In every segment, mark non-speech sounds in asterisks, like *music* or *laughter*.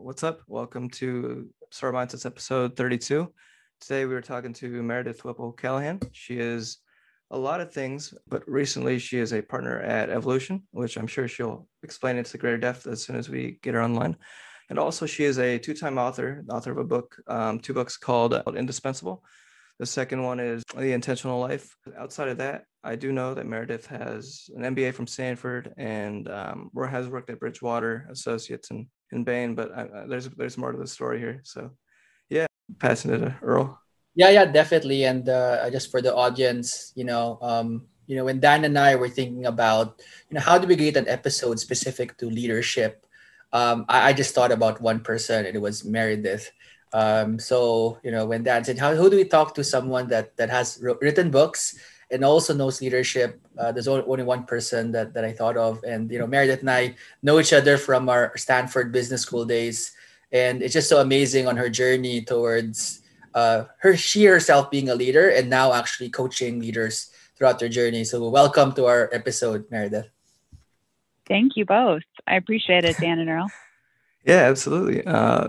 What's up? Welcome to Star Mindsets episode 32. Today we were talking to Meredith Whipple Callahan. She is a lot of things, but recently she is a partner at Evolution, which I'm sure she'll explain into greater depth as soon as we get her online. And also, she is a two time author, author of a book, um, two books called Indispensable. The second one is The Intentional Life. Outside of that, I do know that Meredith has an MBA from Stanford and um, has worked at Bridgewater Associates and in Bain, but I, there's there's more to the story here. So, yeah, passing it to Earl. Yeah, yeah, definitely. And uh, just for the audience, you know, um, you know, when Dan and I were thinking about, you know, how do we create an episode specific to leadership, um, I, I, just thought about one person, and it was Meredith. Um, so, you know, when Dan said, "How who do we talk to someone that that has written books?" And also knows leadership. Uh, there's only one person that, that I thought of. And, you know, Meredith and I know each other from our Stanford Business School days. And it's just so amazing on her journey towards uh, her, she herself being a leader and now actually coaching leaders throughout their journey. So welcome to our episode, Meredith. Thank you both. I appreciate it, Dan and Earl. *laughs* yeah, absolutely. Uh,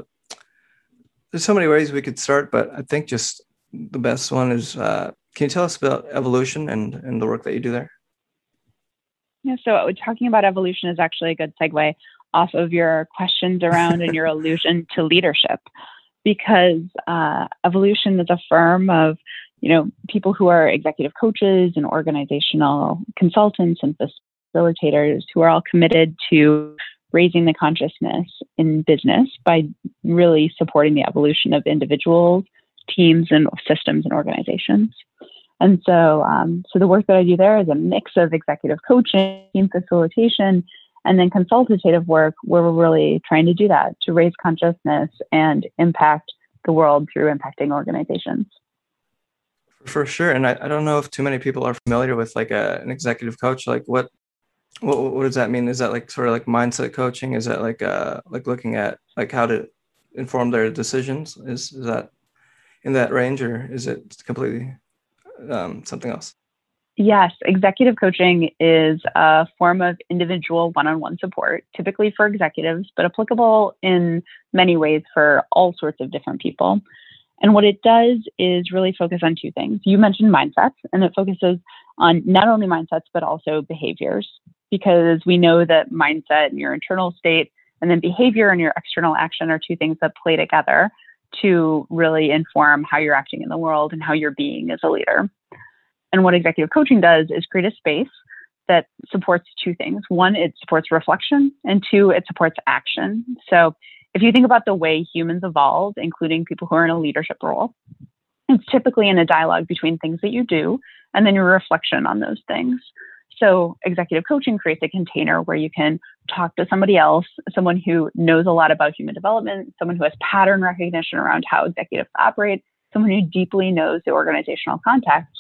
there's so many ways we could start, but I think just the best one is uh, can you tell us about evolution and, and the work that you do there? Yeah, so talking about evolution is actually a good segue off of your questions around and your *laughs* allusion to leadership, because uh, evolution is a firm of you know people who are executive coaches and organizational consultants and facilitators who are all committed to raising the consciousness in business by really supporting the evolution of individuals, teams, and systems and organizations. And so, um, so the work that I do there is a mix of executive coaching, team facilitation, and then consultative work where we're really trying to do that to raise consciousness and impact the world through impacting organizations. For sure. And I, I don't know if too many people are familiar with like a, an executive coach. Like what, what, what does that mean? Is that like sort of like mindset coaching? Is that like, uh, like looking at like how to inform their decisions? Is, is that in that range or is it completely um, something else? Yes, executive coaching is a form of individual one on one support, typically for executives, but applicable in many ways for all sorts of different people. And what it does is really focus on two things. You mentioned mindsets, and it focuses on not only mindsets, but also behaviors, because we know that mindset and your internal state, and then behavior and your external action are two things that play together to really inform how you're acting in the world and how you're being as a leader. And what executive coaching does is create a space that supports two things. One, it supports reflection, and two, it supports action. So if you think about the way humans evolve, including people who are in a leadership role, it's typically in a dialogue between things that you do and then your reflection on those things. So, executive coaching creates a container where you can talk to somebody else, someone who knows a lot about human development, someone who has pattern recognition around how executives operate, someone who deeply knows the organizational context,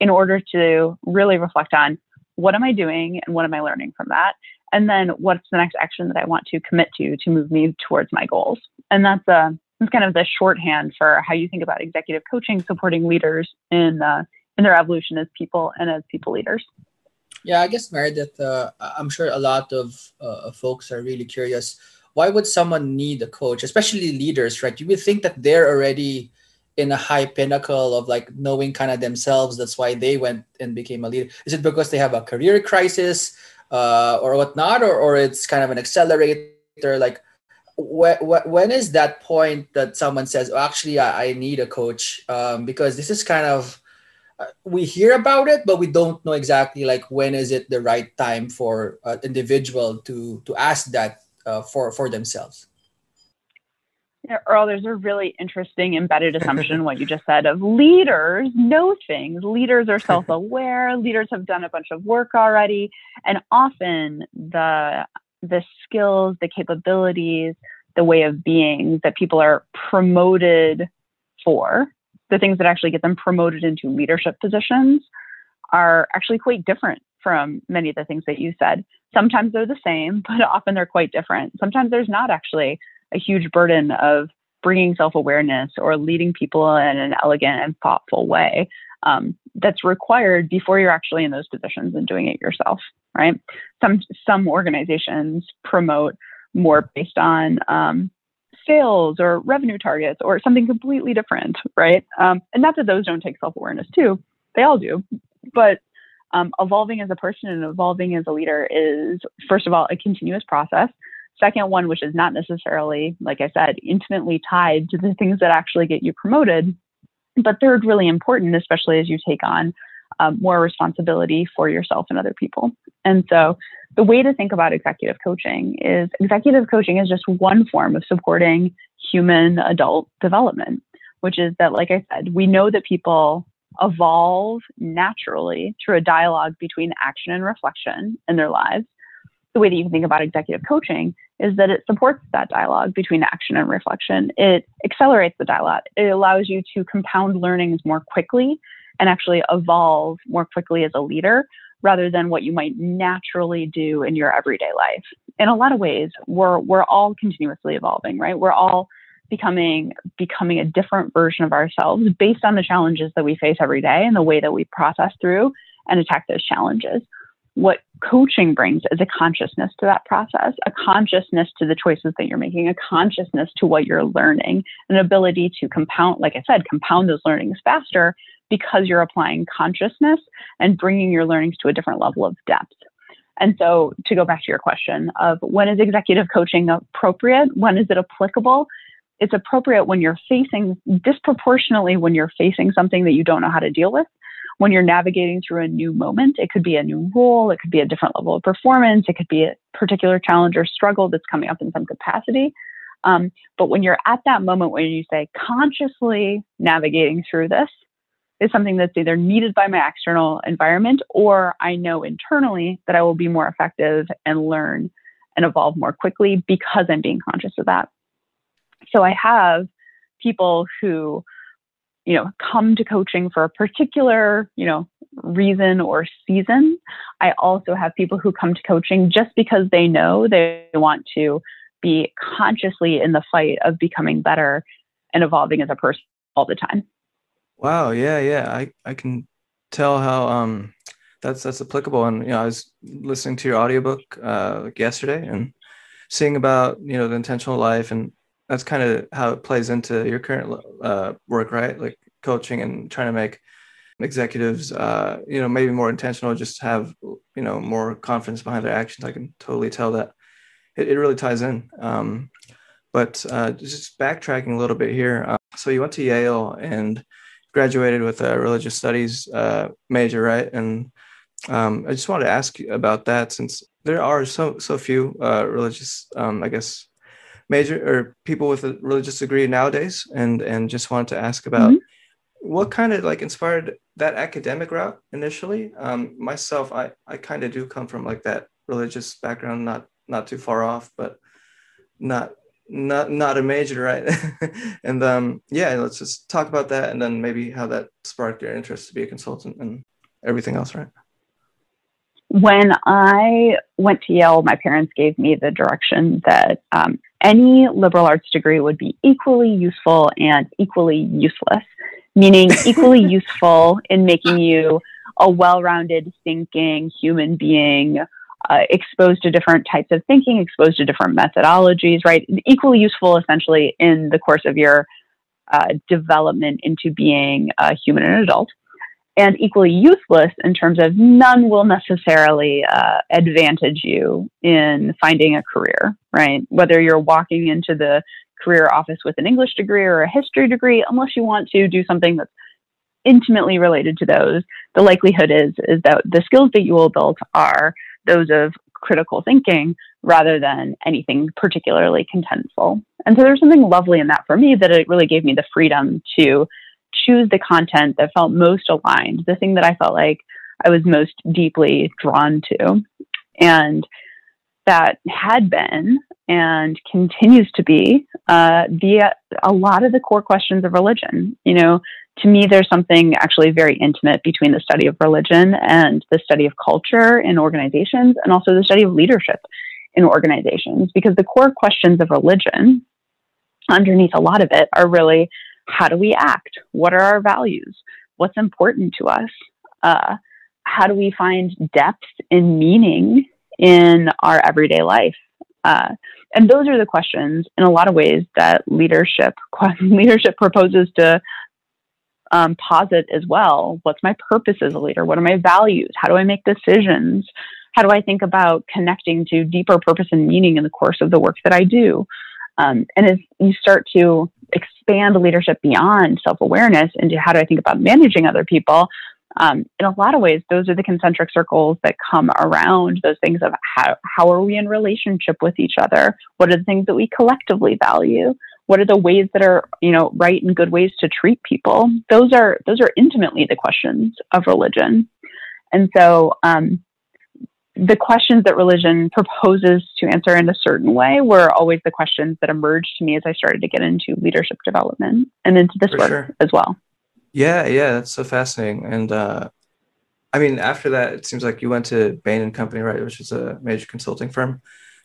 in order to really reflect on what am I doing and what am I learning from that? And then what's the next action that I want to commit to to move me towards my goals? And that's a uh, that's kind of the shorthand for how you think about executive coaching supporting leaders in uh, in their evolution as people and as people leaders. Yeah, I guess Meredith, uh, I'm sure a lot of uh, folks are really curious. Why would someone need a coach, especially leaders, right? You would think that they're already in a high pinnacle of like knowing kind of themselves. That's why they went and became a leader. Is it because they have a career crisis uh, or whatnot, or, or it's kind of an accelerator? Like, wh- wh- when is that point that someone says, oh, actually, I, I need a coach? Um, because this is kind of we hear about it but we don't know exactly like when is it the right time for an individual to to ask that uh, for for themselves yeah, Earl, there's a really interesting embedded assumption what you just said of leaders know things. Leaders are self-aware. *laughs* leaders have done a bunch of work already, and often the the skills, the capabilities, the way of being that people are promoted for the things that actually get them promoted into leadership positions are actually quite different from many of the things that you said. Sometimes they're the same, *laughs* but often they're quite different. Sometimes there's not actually a huge burden of bringing self awareness or leading people in an elegant and thoughtful way um, that's required before you're actually in those positions and doing it yourself, right? Some some organizations promote more based on um, sales or revenue targets or something completely different, right? Um, and not that those don't take self awareness too, they all do. But um, evolving as a person and evolving as a leader is, first of all, a continuous process. Second one, which is not necessarily, like I said, intimately tied to the things that actually get you promoted. But third, really important, especially as you take on um, more responsibility for yourself and other people. And so the way to think about executive coaching is executive coaching is just one form of supporting human adult development, which is that, like I said, we know that people evolve naturally through a dialogue between action and reflection in their lives. The way that you can think about executive coaching is that it supports that dialogue between action and reflection. It accelerates the dialogue. It allows you to compound learnings more quickly and actually evolve more quickly as a leader rather than what you might naturally do in your everyday life. In a lot of ways, we're we're all continuously evolving, right? We're all becoming becoming a different version of ourselves based on the challenges that we face every day and the way that we process through and attack those challenges. What coaching brings is a consciousness to that process, a consciousness to the choices that you're making, a consciousness to what you're learning, an ability to compound, like I said, compound those learnings faster because you're applying consciousness and bringing your learnings to a different level of depth. And so, to go back to your question of when is executive coaching appropriate? When is it applicable? It's appropriate when you're facing disproportionately when you're facing something that you don't know how to deal with. When you're navigating through a new moment, it could be a new role, it could be a different level of performance, it could be a particular challenge or struggle that's coming up in some capacity. Um, but when you're at that moment when you say consciously navigating through this, is something that's either needed by my external environment or I know internally that I will be more effective and learn and evolve more quickly because I'm being conscious of that. So I have people who, you know, come to coaching for a particular, you know, reason or season. I also have people who come to coaching just because they know they want to be consciously in the fight of becoming better and evolving as a person all the time. Wow. Yeah. Yeah. I, I can tell how um that's that's applicable. And you know, I was listening to your audiobook uh yesterday and seeing about you know the intentional life and that's kind of how it plays into your current uh, work, right? Like coaching and trying to make executives, uh, you know, maybe more intentional, just have you know more confidence behind their actions. I can totally tell that it, it really ties in. Um, but uh, just backtracking a little bit here. Uh, so you went to Yale and graduated with a religious studies uh, major, right? And um, I just wanted to ask you about that since there are so so few uh, religious, um, I guess, major or people with a religious degree nowadays, and and just wanted to ask about mm-hmm. what kind of like inspired that academic route initially. Um, myself, I I kind of do come from like that religious background, not not too far off, but not not not a major right? *laughs* And um yeah let's just talk about that and then maybe how that sparked your interest to be a consultant and everything else right? When i went to yale my parents gave me the direction that um, any liberal arts degree would be equally useful and equally useless meaning *laughs* equally useful in making you a well-rounded thinking human being uh, exposed to different types of thinking, exposed to different methodologies, right? Equally useful, essentially, in the course of your uh, development into being a human and adult, and equally useless in terms of none will necessarily uh, advantage you in finding a career, right? Whether you're walking into the career office with an English degree or a history degree, unless you want to do something that's intimately related to those, the likelihood is is that the skills that you will build are those of critical thinking rather than anything particularly contentful. And so there's something lovely in that for me that it really gave me the freedom to choose the content that felt most aligned, the thing that I felt like I was most deeply drawn to. And that had been and continues to be uh, the a lot of the core questions of religion. You know, to me, there's something actually very intimate between the study of religion and the study of culture in organizations and also the study of leadership in organizations because the core questions of religion underneath a lot of it are really how do we act? What are our values? What's important to us? Uh, how do we find depth and meaning in our everyday life? Uh, and those are the questions in a lot of ways that leadership *laughs* leadership proposes to um, posit as well. What's my purpose as a leader? What are my values? How do I make decisions? How do I think about connecting to deeper purpose and meaning in the course of the work that I do? Um, and as you start to expand leadership beyond self awareness into how do I think about managing other people, um, in a lot of ways, those are the concentric circles that come around those things of how, how are we in relationship with each other? What are the things that we collectively value? What are the ways that are, you know, right and good ways to treat people? Those are those are intimately the questions of religion. And so um, the questions that religion proposes to answer in a certain way were always the questions that emerged to me as I started to get into leadership development and into this For work sure. as well. Yeah, yeah, that's so fascinating. And uh, I mean, after that, it seems like you went to Bain and Company, right, which is a major consulting firm.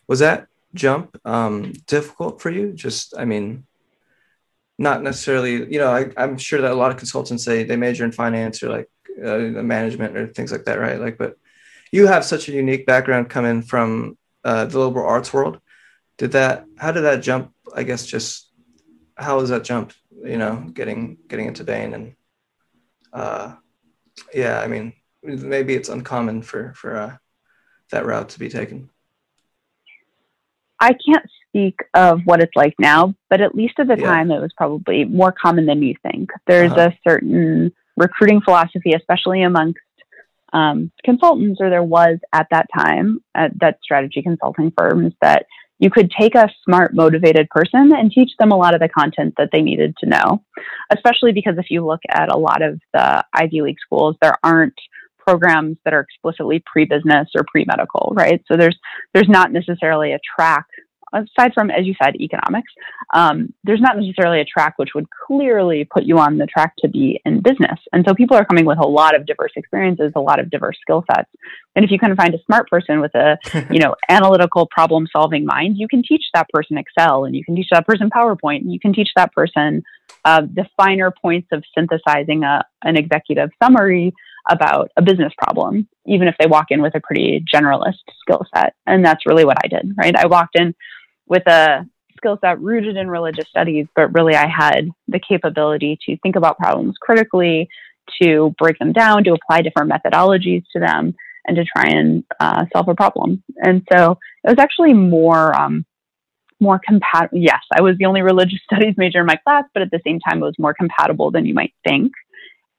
Was that jump um, difficult for you? Just, I mean, not necessarily. You know, I, I'm sure that a lot of consultants say they major in finance or like uh, management or things like that, right? Like, but you have such a unique background coming from uh, the liberal arts world. Did that? How did that jump? I guess just how was that jump? You know, getting getting into Bain and uh, yeah, I mean, maybe it's uncommon for for uh, that route to be taken. I can't speak of what it's like now, but at least at the yeah. time, it was probably more common than you think. There's uh-huh. a certain recruiting philosophy, especially amongst um, consultants, or there was at that time at that strategy consulting firms, that you could take a smart, motivated person and teach them a lot of the content that they needed to know. Especially because if you look at a lot of the Ivy League schools, there aren't programs that are explicitly pre-business or pre-medical, right? So there's there's not necessarily a track aside from, as you said, economics, um, there's not necessarily a track which would clearly put you on the track to be in business. And so people are coming with a lot of diverse experiences, a lot of diverse skill sets. And if you can find a smart person with a, *laughs* you know, analytical problem solving mind, you can teach that person Excel and you can teach that person PowerPoint and you can teach that person uh, the finer points of synthesizing a, an executive summary about a business problem, even if they walk in with a pretty generalist skill set. And that's really what I did, right? I walked in with a skill set rooted in religious studies, but really I had the capability to think about problems critically, to break them down, to apply different methodologies to them, and to try and uh, solve a problem. And so it was actually more um, more compatible. Yes, I was the only religious *laughs* studies major in my class, but at the same time, it was more compatible than you might think.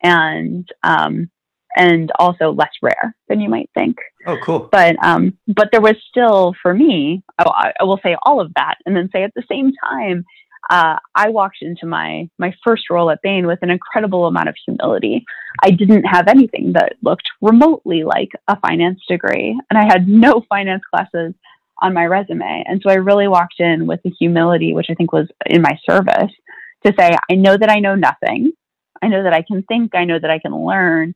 And um, and also less rare than you might think. Oh, cool. But um, but there was still for me. I, I will say all of that, and then say at the same time, uh, I walked into my my first role at Bain with an incredible amount of humility. I didn't have anything that looked remotely like a finance degree, and I had no *laughs* finance classes on my resume. And so I really walked in with the humility, which I think was in my service, to say, I know that I know nothing. I know that I can think. I know that I can learn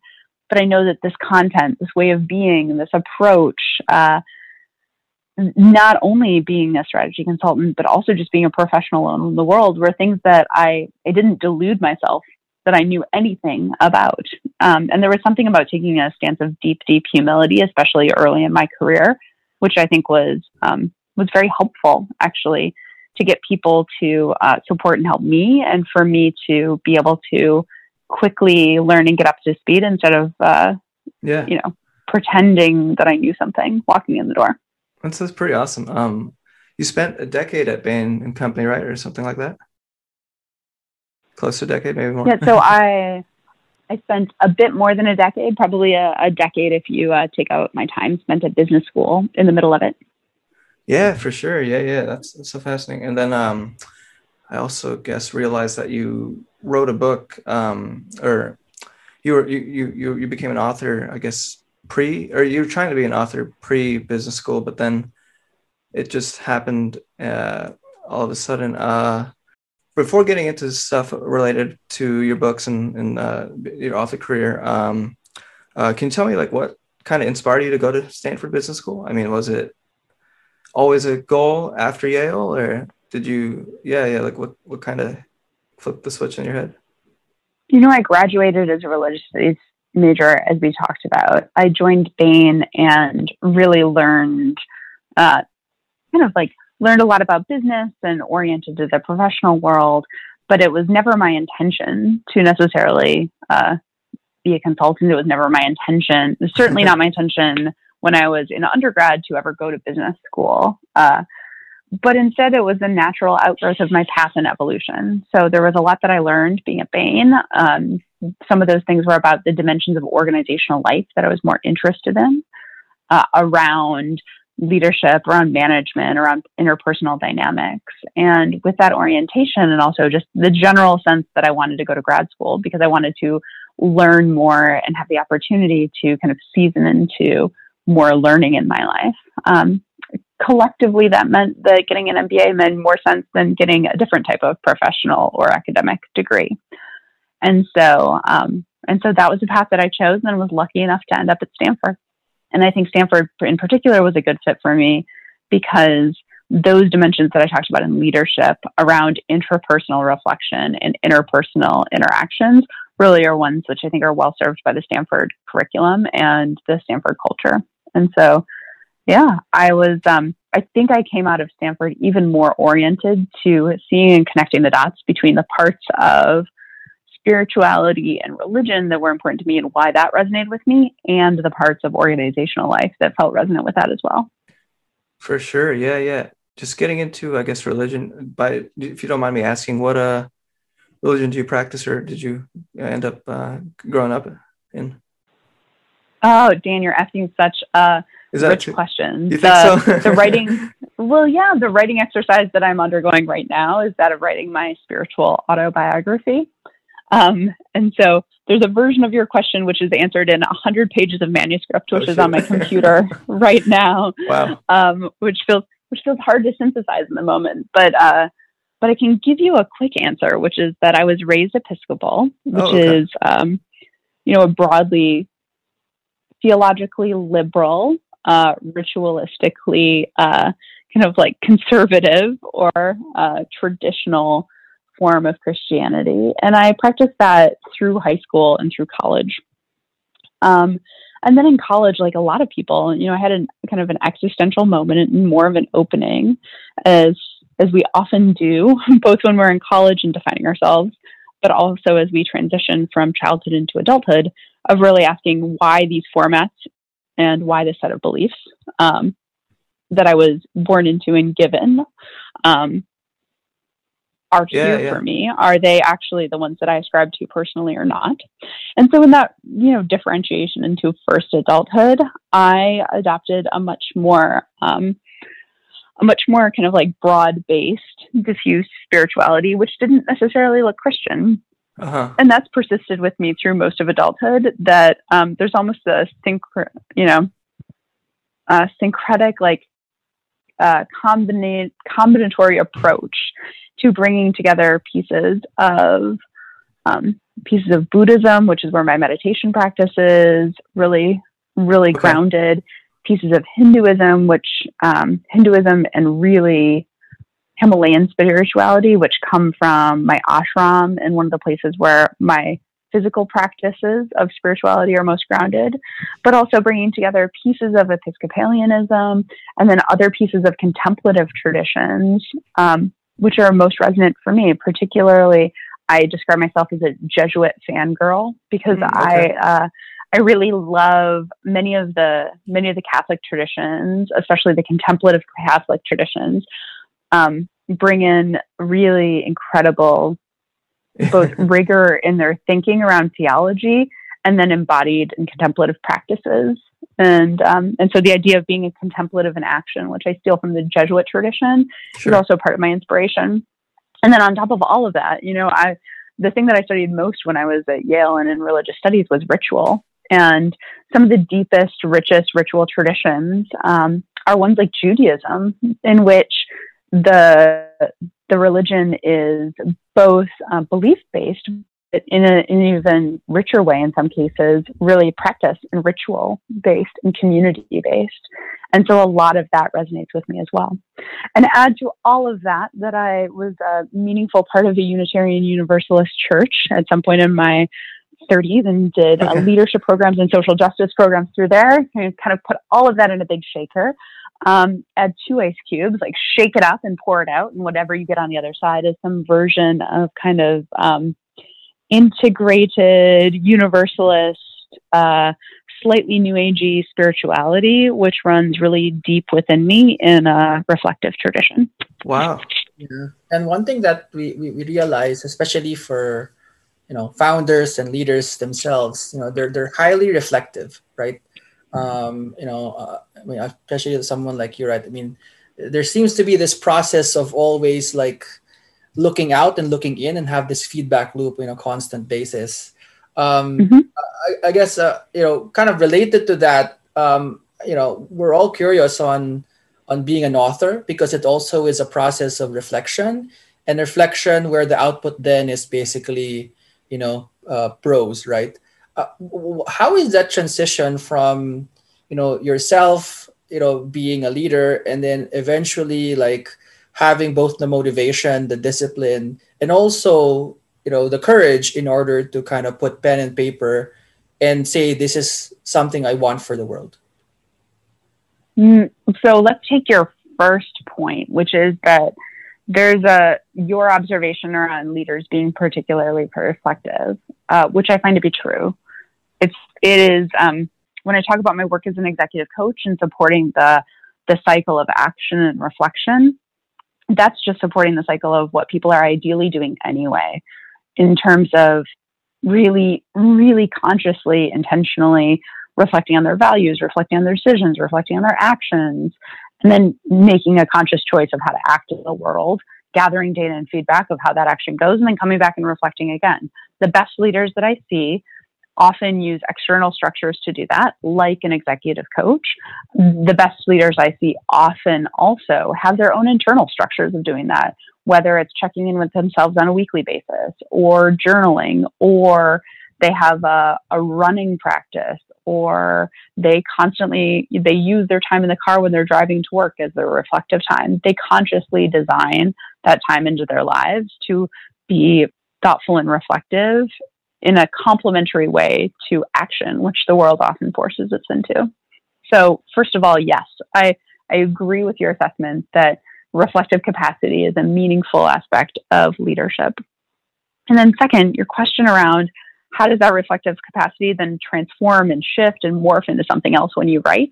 but I know that this content, this way of being, this approach, uh, not only being a strategy consultant, but also just being a professional in the world were things that I, I didn't delude myself that I knew anything about. Um, and there was something about taking a stance of deep, deep humility, especially early in my career, which I think was um, was very helpful actually to get people to uh, support and help me, and for me to be able to quickly learn and get up to speed instead of uh, yeah you know pretending that I knew something walking in the door. That's, that's pretty awesome. Um, you spent a decade at Bain and Company, right, or something like that? Close to a decade, maybe more. Yeah. So *laughs* I I spent a bit more than a decade, probably a, a decade if you uh, take out my time spent at business school in the middle of it. Yeah, for sure. Yeah, yeah, that's, that's so fascinating. And then um, I also guess realized that you wrote a book, um, or you were you you you became an author, I guess pre, or you were trying to be an author pre business school, but then it just happened uh, all of a sudden. Uh, before getting into stuff related to your books and, and uh, your author career, um, uh, can you tell me like what kind of inspired you to go to Stanford Business School? I mean, was it always a goal after Yale, or did you yeah yeah like what what kind of flipped the switch in your head you know i graduated as a religious studies major as we talked about i joined bain and really learned uh, kind of like learned a lot about business and oriented to the professional world, but it was never my intention to necessarily uh, be a consultant. It was never my intention, certainly *laughs* not my intention when I was in undergrad to ever go to business school. Uh, but instead, it was a natural outgrowth of my path and evolution. So there was a lot that I learned being at Bain. Um, some of those things were about the dimensions of organizational life that I was more interested in, uh, around leadership, around management, around interpersonal dynamics. And with that orientation, and also just the general sense that I wanted to go to grad school because I wanted to learn more and have the opportunity to kind of season into more learning in my life. Um, collectively, that meant that getting an MBA made more sense than getting a different type of professional or academic degree. And so, um, and so that was the path that I chose and was lucky enough to end up at Stanford. And I think Stanford in particular was a good fit for me because those dimensions that I talked about in leadership around interpersonal reflection and interpersonal interactions really are ones which I think are well served by the Stanford curriculum and the Stanford culture. And so, yeah, I was, um, I think I came out of Stanford even more oriented to seeing and connecting the dots between the parts of spirituality and religion that were important to me and why that resonated with me, and the parts of organizational life that felt resonant with that as well. For sure. Yeah. Yeah. Just getting into, I guess, religion. By, if you don't mind me asking, what uh, religion do you practice, or did you end up uh, growing up in? Oh, Dan, you're asking such a rich true? question. You the, think so? the *laughs* writing, well, yeah, the writing exercise that I'm undergoing right now is that of writing my spiritual autobiography. Um, and so there's a version of your question which is answered in 100 pages of manuscript, which Oh, is on my computer *laughs* right now, Wow. um, which feels which feels hard to synthesize in the moment. But uh, but I can give you a quick answer, which is that I was raised Episcopal, which Oh, okay. is um, you know a broadly theologically liberal, uh, ritualistically uh, kind of like conservative or uh, traditional form of Christianity. And I practiced that through high school and through college. Um, and then in college, like a lot of people, you know, I had an kind of an existential moment and more of an opening, as as we often do, *laughs* both when we're in college and defining ourselves, but also as we transition from childhood into adulthood, of really asking why these formats and why this set of beliefs um, that I was born into and given um, are Yeah, here yeah. for me. Are they actually the ones that I ascribe to personally or not? And so, in that you know differentiation into first adulthood, I adopted a much more um, a much more kind of like broad based, diffuse spirituality, which didn't necessarily look Christian Uh huh. and that's persisted with me through most of adulthood that um, there's almost a synch- you know a syncretic like uh, combina- combinatory approach to bringing together pieces of um, pieces of buddhism which is where my meditation practice is really really Okay. grounded pieces of hinduism which um, hinduism and really Himalayan spirituality, which come from my ashram and one of the places where my physical practices of spirituality are most grounded, but also bringing together pieces of Episcopalianism and then other pieces of contemplative traditions, um, which are most resonant for me. Particularly, I describe myself as a Jesuit fangirl because Mm, okay. I. Uh, I really love many of the many of the Catholic traditions, especially the contemplative Catholic traditions, um, bring in really incredible both *laughs* rigor in their thinking around theology and then embodied in contemplative practices. And um, and so the idea of being a contemplative in action, which I steal from the Jesuit tradition, Sure. is also part of my inspiration. And then on top of all of that, you know, I the thing that I studied most when I was at Yale and in religious studies was ritual. And some of the deepest, richest ritual traditions um, are ones like Judaism, in which the the religion is both uh, belief based, but in, a, in an even richer way in some cases, really practice and ritual based and community based. And so a lot of that resonates with me as well. And add to all of that that I was a meaningful part of the Unitarian Universalist Church at some point in my 30s and did uh, leadership programs and social justice programs through there and kind of put all of that in a big shaker Um, add two ice cubes, like shake it up and pour it out, and whatever you get on the other side is some version of kind of um, integrated universalist, uh, slightly new agey spirituality, which runs really deep within me in a reflective tradition. Wow. Yeah. And one thing that we, we, we realize, especially for you know founders and leaders themselves, you know, they're they're highly reflective, right? Um, you know, uh, I mean, especially someone like you, right? I mean, there seems to be this process of always like looking out and looking in and have this feedback loop in a constant basis. Um, mm-hmm. I, I, guess uh, you know, kind of related to that, um, you know, we're all curious on on being an author because it also is a process of reflection and reflection where the output then is basically, you know, uh, prose, right? Uh, how is that transition from, you know, yourself, you know, being a leader and then eventually like having both the motivation, the discipline, and also you know the courage in order to kind of put pen and paper and say this is something I want for the world. Mm, so let's take your first point, which is that there's a your observation around leaders being particularly reflective, uh, which I find to be true. It's um, when I talk about my work as an executive coach and supporting the the cycle of action and reflection that's just supporting the cycle of what people are ideally doing anyway, in terms of really, really consciously, intentionally reflecting on their values, reflecting on their decisions, reflecting on their actions, and then making a conscious choice of how to act in the world, gathering data and feedback of how that action goes, and then coming back and reflecting again. The best leaders that I see often use external structures to do that, like an executive coach. The best leaders I see often also have their own internal structures of doing that, whether it's checking in with themselves on a weekly basis or journaling or they have a, a running practice or they constantly they use their time in the car when they're driving to work as their reflective time they consciously design that time into their lives to be thoughtful and reflective in a complementary way to action, which the world often forces us into. So, first of all, yes, I, I agree with your assessment that reflective capacity is a meaningful aspect of leadership. And then, second, your question around how does that reflective capacity then transform and shift and morph into something else when you write?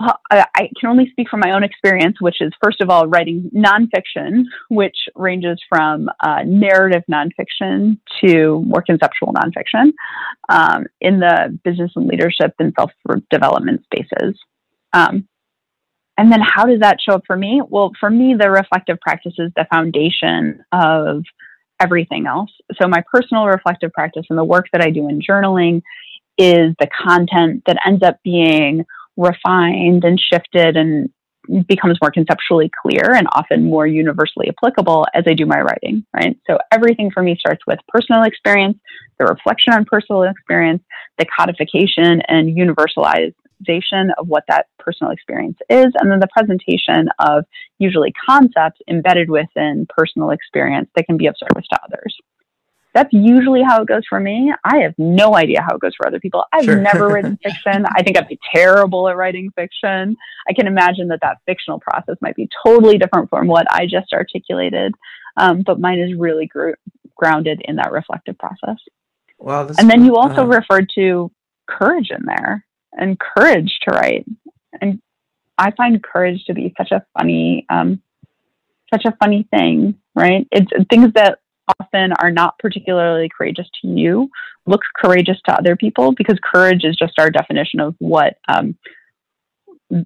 I, can only speak from my own experience, which is first of all writing nonfiction, which ranges from uh, narrative nonfiction to more conceptual nonfiction um, in the business and leadership and self development spaces. Um, and then how does that show up for me? Well, for me, the reflective practice is the foundation of everything else. So my personal reflective practice and the work that I do in journaling is the content that ends up being refined and shifted and becomes more conceptually clear and often more universally applicable as I do my writing, right? So everything for me starts with personal experience, the reflection on personal experience, the codification and universalization of what that personal experience is, and then the presentation of usually concepts embedded within personal experience that can be of service to others that's usually how it goes for me. I have no idea how it goes for other people. I've sure. never *laughs* written fiction. I think I'd be terrible at writing fiction. I can imagine that that fictional process might be totally different from what I just articulated, um, but mine is really gr- grounded in that reflective process. Wow. And then you also uh, referred to courage in there and courage to write. And I find courage to be such a funny, um, such a funny thing, right? It's things that often are not particularly courageous to you. Look courageous to other people because courage is just our definition of what um,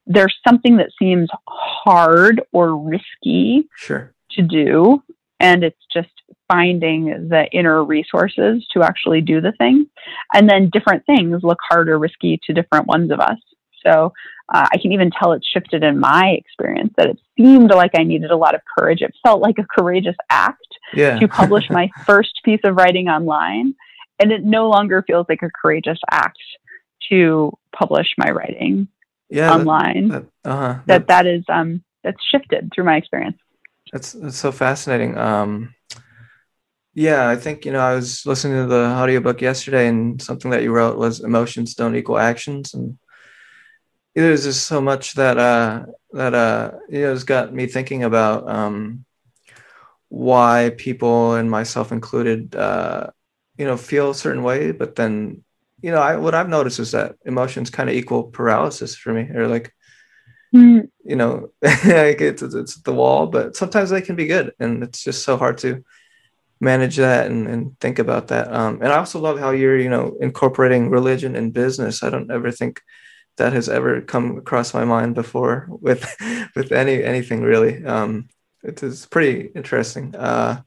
there's something that seems hard or risky sure. to do and it's just finding the inner resources to actually do the thing. And then different things look hard or risky to different ones of us so uh, I can even tell it shifted in my experience that it seemed like I needed a lot of courage. It felt like a courageous act yeah. to publish my *laughs* first piece of writing online. And it no longer feels like a courageous act to publish my writing yeah, online. That, that, uh-huh, that, that is, um, that's shifted through my experience. That's, that's so fascinating. Um, yeah, I think, you know, I was listening to the audiobook yesterday and something that you wrote was emotions don't equal actions. And there's just so much that uh that uh you know has got me thinking about um why people and myself included uh you know feel a certain way. But then you know I what I've noticed is that emotions kind of equal paralysis for me or like mm. you know *laughs* like it's, it's the wall but sometimes they can be good and it's just so hard to manage that and, and think about that. Um and I also love how you're you know incorporating religion and business. I don't ever think that has ever come across my mind before with *laughs* with any anything really. Um, it is pretty interesting. Uh,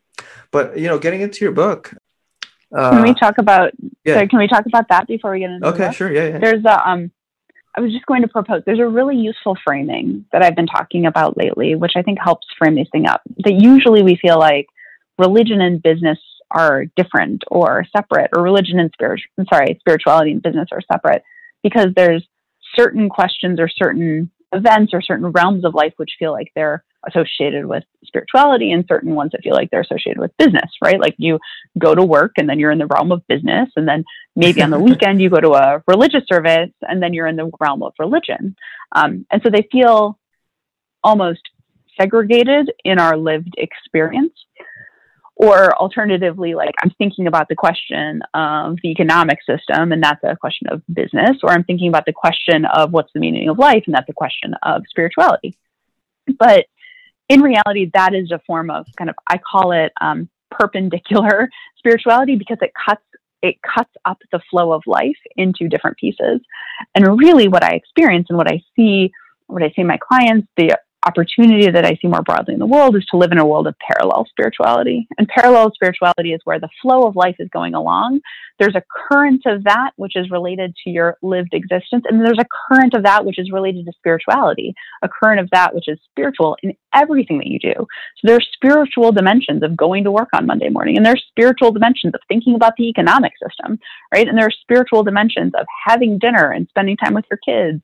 but you know, getting into your book. Uh, can we talk about? Yeah. Sorry, can we talk about that before we get into? Okay, sure. Yeah, yeah. There's a um. I was just going to propose. There's a really useful framing that I've been talking about lately, which I think helps frame this thing up. That usually we feel like religion and business are different or separate, or religion and spirit. Sorry, spirituality and business are separate because there's certain questions or certain events or certain realms of life which feel like they're associated with spirituality and certain ones that feel like they're associated with business, right? Like you go to work and then you're in the realm of business, and then maybe on the *laughs* weekend you go to a religious service and then you're in the realm of religion. Um, and so they feel almost segregated in our lived experience or alternatively like i'm thinking about the question of the economic system and that's a question of business or i'm thinking about the question of what's the meaning of life and that's a question of spirituality. But in reality that is a form of kind of i call it um, perpendicular *laughs* spirituality because it cuts it cuts up the flow of life into different pieces. And really what i experience and what i see what i see my clients the opportunity that I see more broadly in the world is to live in a world of parallel spirituality. And parallel spirituality is where the flow of life is going along. There's a current of that which is related to your lived existence, and there's a current of that which is related to spirituality, a current of that which is spiritual in everything that you do. So there are spiritual dimensions of going to work on Monday morning, and there's spiritual dimensions of thinking about the economic system, right? And there are spiritual dimensions of having dinner and spending time with your kids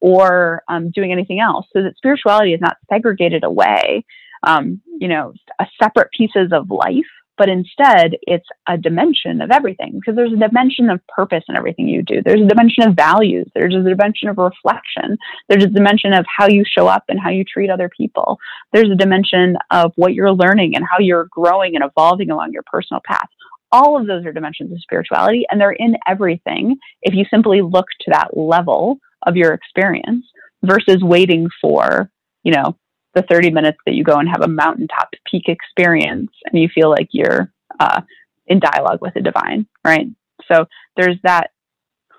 or um, doing anything else. So that spirituality is not segregated away, um, you know, a separate pieces of life, but instead it's a dimension of everything because there's a dimension of purpose in everything you do. There's a dimension of values. There's a dimension of reflection. There's a dimension of how you show up and how you treat other people. There's a dimension of what you're learning and how you're growing and evolving along your personal path all of those are dimensions of spirituality and they're in everything if you simply look to that level of your experience versus waiting for, you know, the 30 minutes that you go and have a mountaintop peak experience and you feel like you're uh, in dialogue with the divine, right? So there's that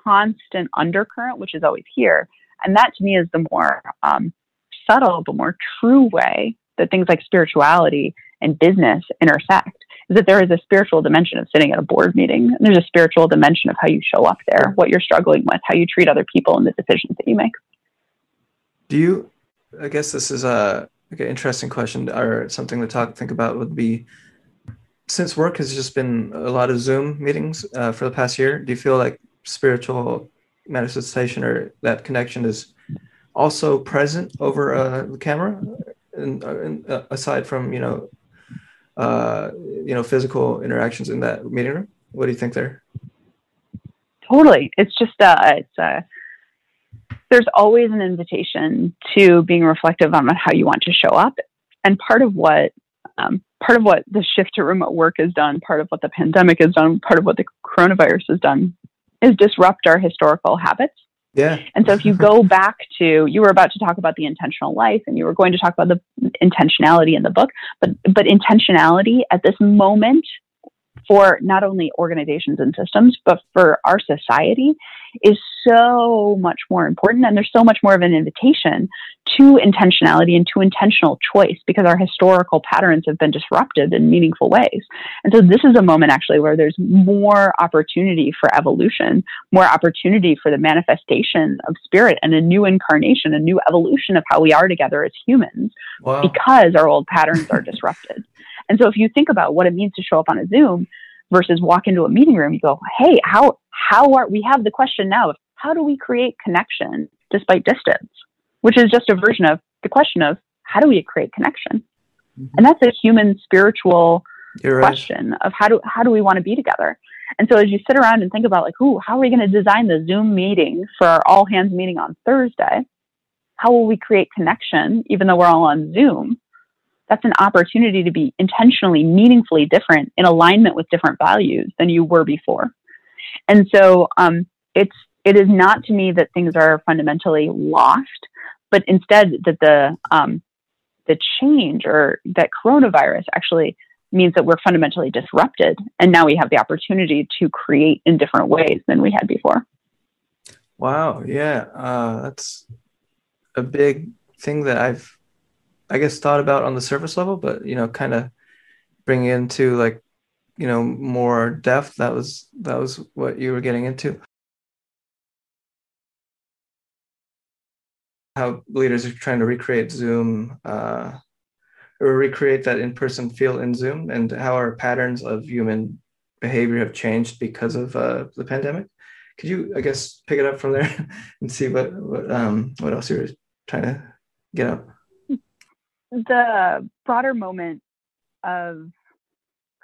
constant undercurrent, which is always here. And that to me is the more um, subtle, but more true way that things like spirituality and business intersect is that there is a spiritual dimension of sitting at a board meeting. And there's a spiritual dimension of how you show up there, what you're struggling with, how you treat other people, and the decisions that you make. Do you? I guess this is a like an interesting question or something to talk think about would be since work has just been a lot of Zoom meetings uh, for the past year. Do you feel like spiritual manifestation or that connection is also present over uh, the camera, and, and uh, aside from you know uh, you know, physical interactions in that meeting room? What do you think there? Totally. It's just, uh, it's, uh, there's always an invitation to being reflective on how you want to show up. And part of what, um, part of what the shift to remote work has done, part of what the pandemic has done, part of what the coronavirus has done is disrupt our historical habits yeah. And so if you go back to you were about to talk about the intentional life and you were going to talk about the intentionality in the book, but but intentionality at this moment for not only organizations and systems, but for our society is so much more important. And there's so much more of an invitation to intentionality and to intentional choice because our historical patterns have been disrupted in meaningful ways. And so this is a moment actually where there's more opportunity for evolution, more opportunity for the manifestation of spirit and a new incarnation, a new evolution of how we are together as humans wow. because our old patterns are disrupted. *laughs* And so if you think about what it means to show up on a Zoom versus walk into a meeting room, you go, hey, how how are we have the question now of how do we create connection despite distance? Which is just a version of the question of how do we create connection? Mm-hmm. And that's a human spiritual right. question of how do how do we want to be together? And so as you sit around and think about like, ooh, how are we going to design the Zoom meeting for our all hands meeting on Thursday? How will we create connection even though we're all on Zoom? That's an opportunity to be intentionally, meaningfully different in alignment with different values than you were before. And so um, it's it is not to me that things are fundamentally lost, but instead that the um, the change or that coronavirus actually means that we're fundamentally disrupted. And now we have the opportunity to create in different ways than we had before. Wow. Yeah. Uh, that's a big thing that I've, I guess, thought about on the surface level, but, you know, kind of bring into like, you know, more depth. That was, that was what you were getting into. How leaders are trying to recreate Zoom, uh, or recreate that in-person feel in Zoom and how our patterns of human behavior have changed because of uh, the pandemic. Could you, I guess, pick it up from there *laughs* and see what what um, what else you were trying to get up? The broader moment of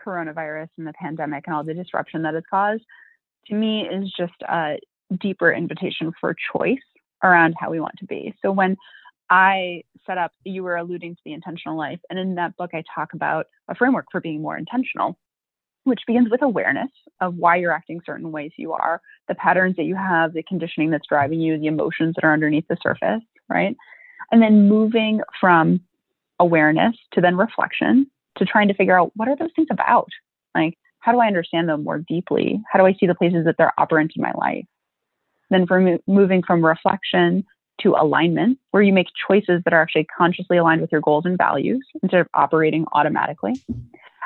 coronavirus and the pandemic and all the disruption that it's caused, to me, is just a deeper invitation for choice around how we want to be. So when I set up, you were alluding to the intentional life. And in that book, I talk about a framework for being more intentional, which begins with awareness of why you're acting certain ways you are, the patterns that you have, the conditioning that's driving you, the emotions that are underneath the surface, right? And then moving from awareness to then reflection to trying to figure out what are those things about? Like, how do I understand them more deeply? How do I see the places that they're operant in my life? Then from moving from reflection to alignment, where you make choices that are actually consciously aligned with your goals and values instead of operating automatically.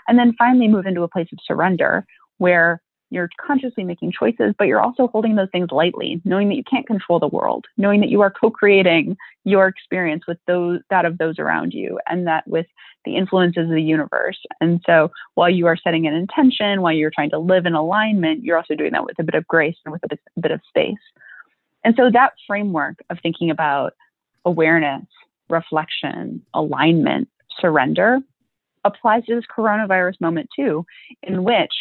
And then finally move into a place of surrender where you're consciously making choices, but you're also holding those things lightly, knowing that you can't control the world, knowing that you are co-creating your experience with those that of those around you, and that with the influences of the universe. And so, while you are setting an intention, while you're trying to live in alignment, you're also doing that with a bit of grace and with a bit, a bit of space. And so that framework of thinking about awareness, reflection, alignment, surrender applies to this coronavirus moment too, in which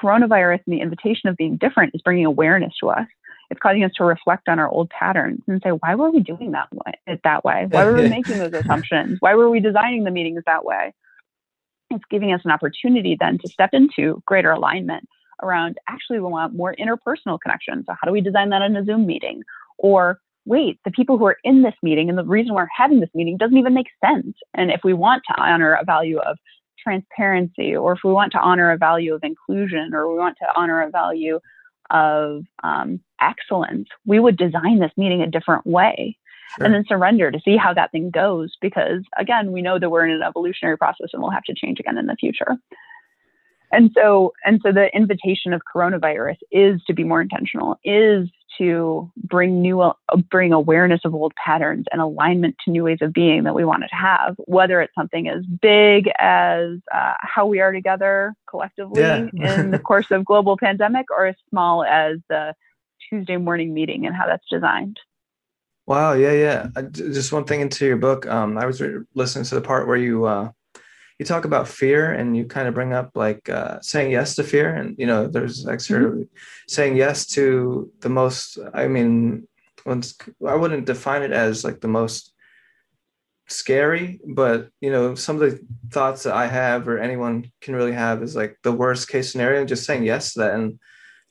coronavirus and the invitation of being different is bringing awareness to us. It's causing us to reflect on our old patterns and say, why were we doing that way, it that way? Why were we *laughs* making those assumptions? Why were we designing the meetings that way? It's giving us an opportunity then to step into greater alignment around actually we want more interpersonal connection. So how do we design that in a Zoom meeting? Or wait, the people who are in this meeting and the reason we're having this meeting doesn't even make sense. And if we want to honor a value of transparency, or if we want to honor a value of inclusion, or we want to honor a value of um, excellence, we would design this meeting a different way. Sure. And then surrender to see how that thing goes, because again, we know that we're in an evolutionary process and we'll have to change again in the future and so and so the invitation of coronavirus is to be more intentional is to bring new uh, bring awareness of old patterns and alignment to new ways of being that we wanted to have whether it's something as big as uh, how we are together collectively yeah. *laughs* in the course of global pandemic or as small as the tuesday morning meeting and how that's designed. Wow. Yeah yeah. Just one thing into your book. Um, i was listening to the part where you uh, you talk about fear and you kind of bring up like uh, saying yes to fear and you know there's like sort of mm-hmm. saying yes to the most i mean once i wouldn't define it as like the most scary but you know some of the thoughts that i have or anyone can really have is like the worst case scenario and just saying yes to that and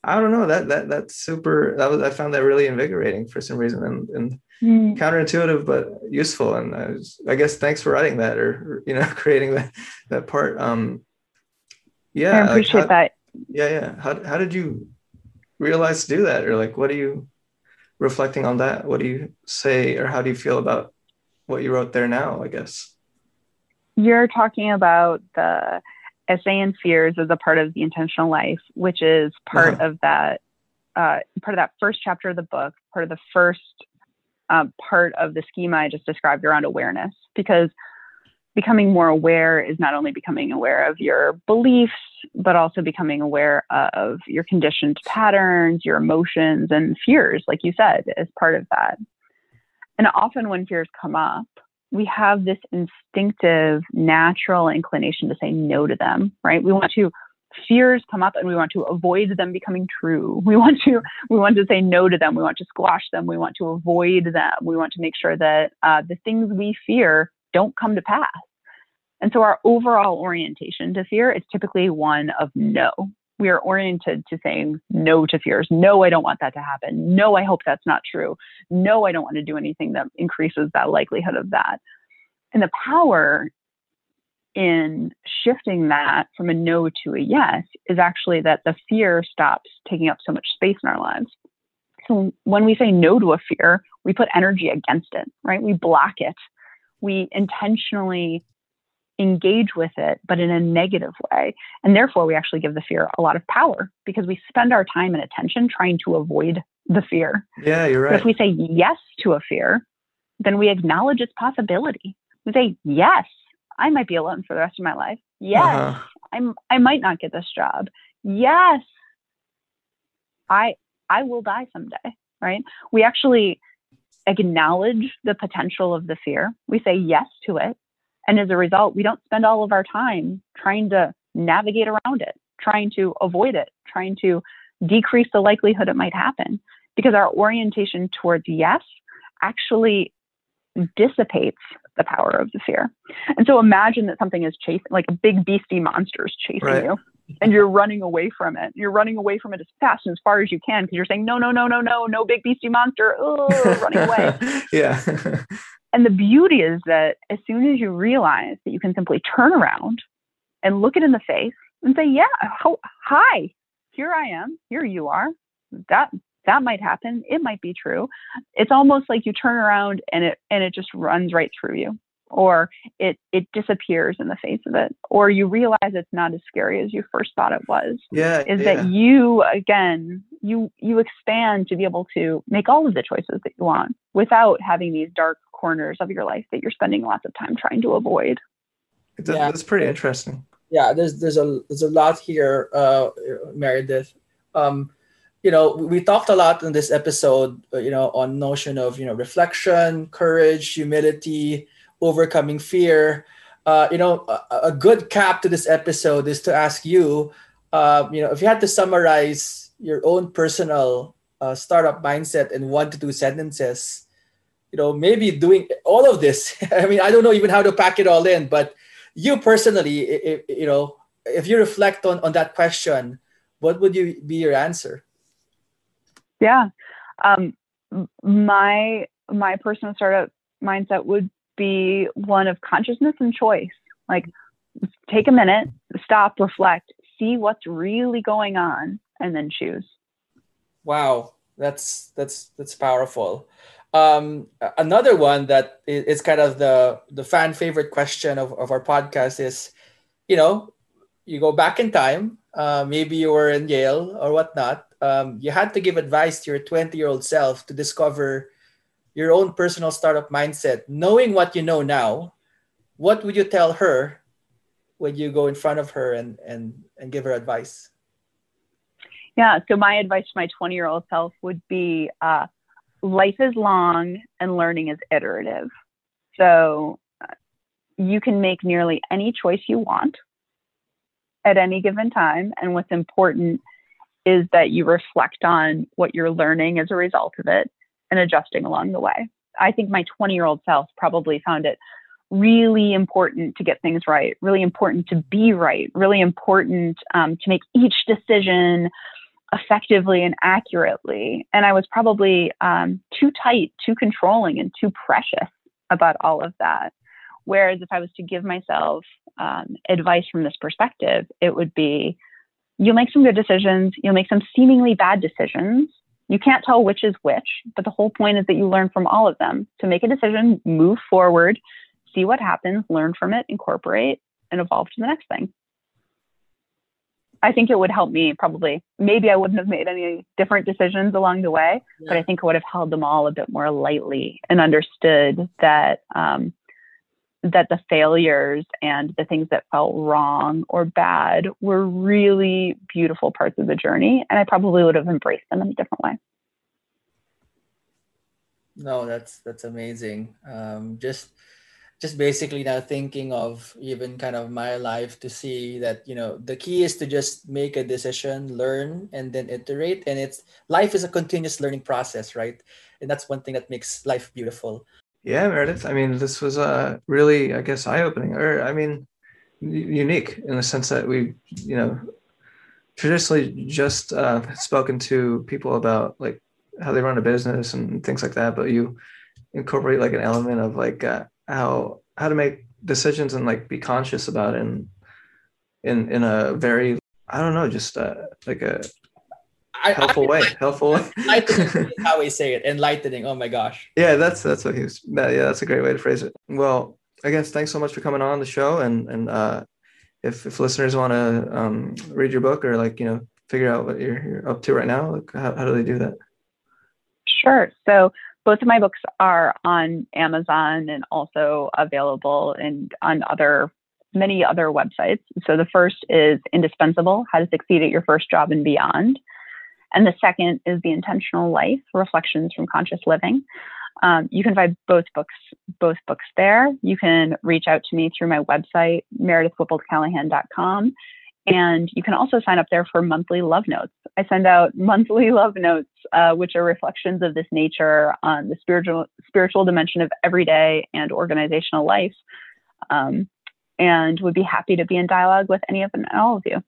i don't know that that that's super that was i found that really invigorating for some reason and and mm. counterintuitive but useful. And I, was, I, guess thanks for writing that or, you know *laughs* creating that that part. Um yeah i appreciate like how, that. Yeah yeah. How, how did you realize to do that? Or like what are you reflecting on that what do you say or how do you feel about what you wrote there now i guess? You're talking about the essay and fears as a part of the intentional life which is part uh-huh. of that uh, part of that first chapter of the book part of the first part of the schema I just described around awareness because becoming more aware is not only becoming aware of your beliefs, but also becoming aware of your conditioned patterns, your emotions, and fears, like you said, as part of that. And often when fears come up, we have this instinctive, natural inclination to say no to them, right? We want to fears come up and we want to avoid them becoming true. We want to we want to say no to them. We want to squash them. We want to avoid them. We want to make sure that uh, the things we fear don't come to pass. And so our overall orientation to fear is typically one of no. We are oriented to saying no to fears. No, I don't want that to happen. No, I hope that's not true. No, I don't want to do anything that increases that likelihood of that. And the power in shifting that from a no to a yes is actually that the fear stops taking up so much space in our lives. So when we say no to a fear, we put energy against it, right? We block it. We intentionally engage with it, but in a negative way. And therefore, we actually give the fear a lot of power because we spend our time and attention trying to avoid the fear. Yeah, you're right. If we say yes to a fear, then we acknowledge its possibility. We say, yes, I might be alone for the rest of my life. Yes, uh-huh. I'm I might not get this job. Yes. I I will die someday, right? We actually acknowledge the potential of the fear. We say yes to it. And as a result, we don't spend all of our time trying to navigate around it, trying to avoid it, trying to decrease the likelihood it might happen because our orientation towards yes actually dissipates the power of the fear. And so imagine that something is chasing, like a big beastie monster is chasing right. you, and you're running away from it. You're running away from it as fast and as far as you can because you're saying, no, no, no, no, no, no big beastie monster, oh, running away. *laughs* yeah. *laughs* and the beauty is that as soon as you realize that you can simply turn around and look it in the face and say, yeah, hi, here I am, here you are. That that might happen it might be true. It's almost like you turn around and it and it just runs right through you or it it disappears in the face of it or you realize it's not as scary as you first thought it was. Yeah is yeah. that you again you you expand to be able to make all of the choices that you want without having these dark corners of your life that you're spending lots of time trying to avoid. That's, yeah. that's pretty interesting. Yeah there's there's a there's a lot here uh meredith. Um you know we talked a lot in this episode uh, you know on notion of you know reflection courage humility overcoming fear. Uh, you know a, a, good cap to this episode is to ask you uh, you know if you had to summarize your own personal uh, startup mindset in one to two sentences you know maybe doing all of this. *laughs* I mean i don't know even how to pack it all in but you personally you know if you reflect on on that question what would you be your answer yeah. Um, my my personal startup mindset would be one of consciousness and choice. Like take a minute, stop, reflect, see what's really going on, and then choose. Wow, that's that's that's powerful. Um, another one that is kind of the the fan favorite question of, of our podcast is, you know, you go back in time. Uh, maybe you were in Yale or whatnot um, you had to give advice to your 20 year old self to discover your own personal startup mindset, knowing what you know now, what would you tell her when you go in front of her and and and give her advice? Yeah, so my advice to my 20 year old self would be uh, life is long and learning is iterative. So uh, you can make nearly any choice you want at any given time. And what's important is that you reflect on what you're learning as a result of it and adjusting along the way. I think my 20 year old self probably found it really important to get things right, really important to be right, really important um, to make each decision effectively and accurately. And I was probably um, too tight, too controlling, and too precious about all of that. Whereas if I was to give myself um, advice from this perspective, it would be you'll make some good decisions, you'll make some seemingly bad decisions. You can't tell which is which, but the whole point is that you learn from all of them. To make a decision, move forward, see what happens, learn from it, incorporate, and evolve to the next thing. I think it would help me probably. Maybe I wouldn't have made any different decisions along the way, yeah. but I think I would have held them all a bit more lightly and understood that um, that the failures and the things that felt wrong or bad were really beautiful parts of the journey. And I probably would have embraced them in a different way. No, that's that's amazing. Um, just just basically now thinking of even kind of my life to see that you know the key is to just make a decision learn and then iterate and it's life is a continuous learning process right and that's one thing that makes life beautiful yeah meredith i mean this was uh really i guess eye-opening or i mean unique in the sense that we you know traditionally just uh, spoken to people about like how they run a business and things like that but you incorporate like an element of like uh, how how to make decisions and like be conscious about it in in in a very I don't know just uh, like a helpful I, way helpful way. *laughs* enlightening *laughs* how we say it enlightening oh my gosh. Yeah that's that's what he was that, yeah that's a great way to phrase it. Well I guess thanks so much for coming on the show and and uh if if listeners want to um read your book or like you know figure out what you're, you're up to right now like how, how do they do that? Sure. So both of my books are on Amazon and also available and on other many other websites. So the first is Indispensable: How to Succeed at Your First Job and Beyond, and the second is The Intentional Life: Reflections from Conscious Living. Um, you can find both books both books there. You can reach out to me through my website meredithwhipplecallahan.com and you can also sign up there for monthly love notes. I send out *laughs* monthly love notes, uh, which are reflections of this nature on the spiritual spiritual dimension of everyday and organizational life. Um, and would be happy to be in dialogue with any of and all of you.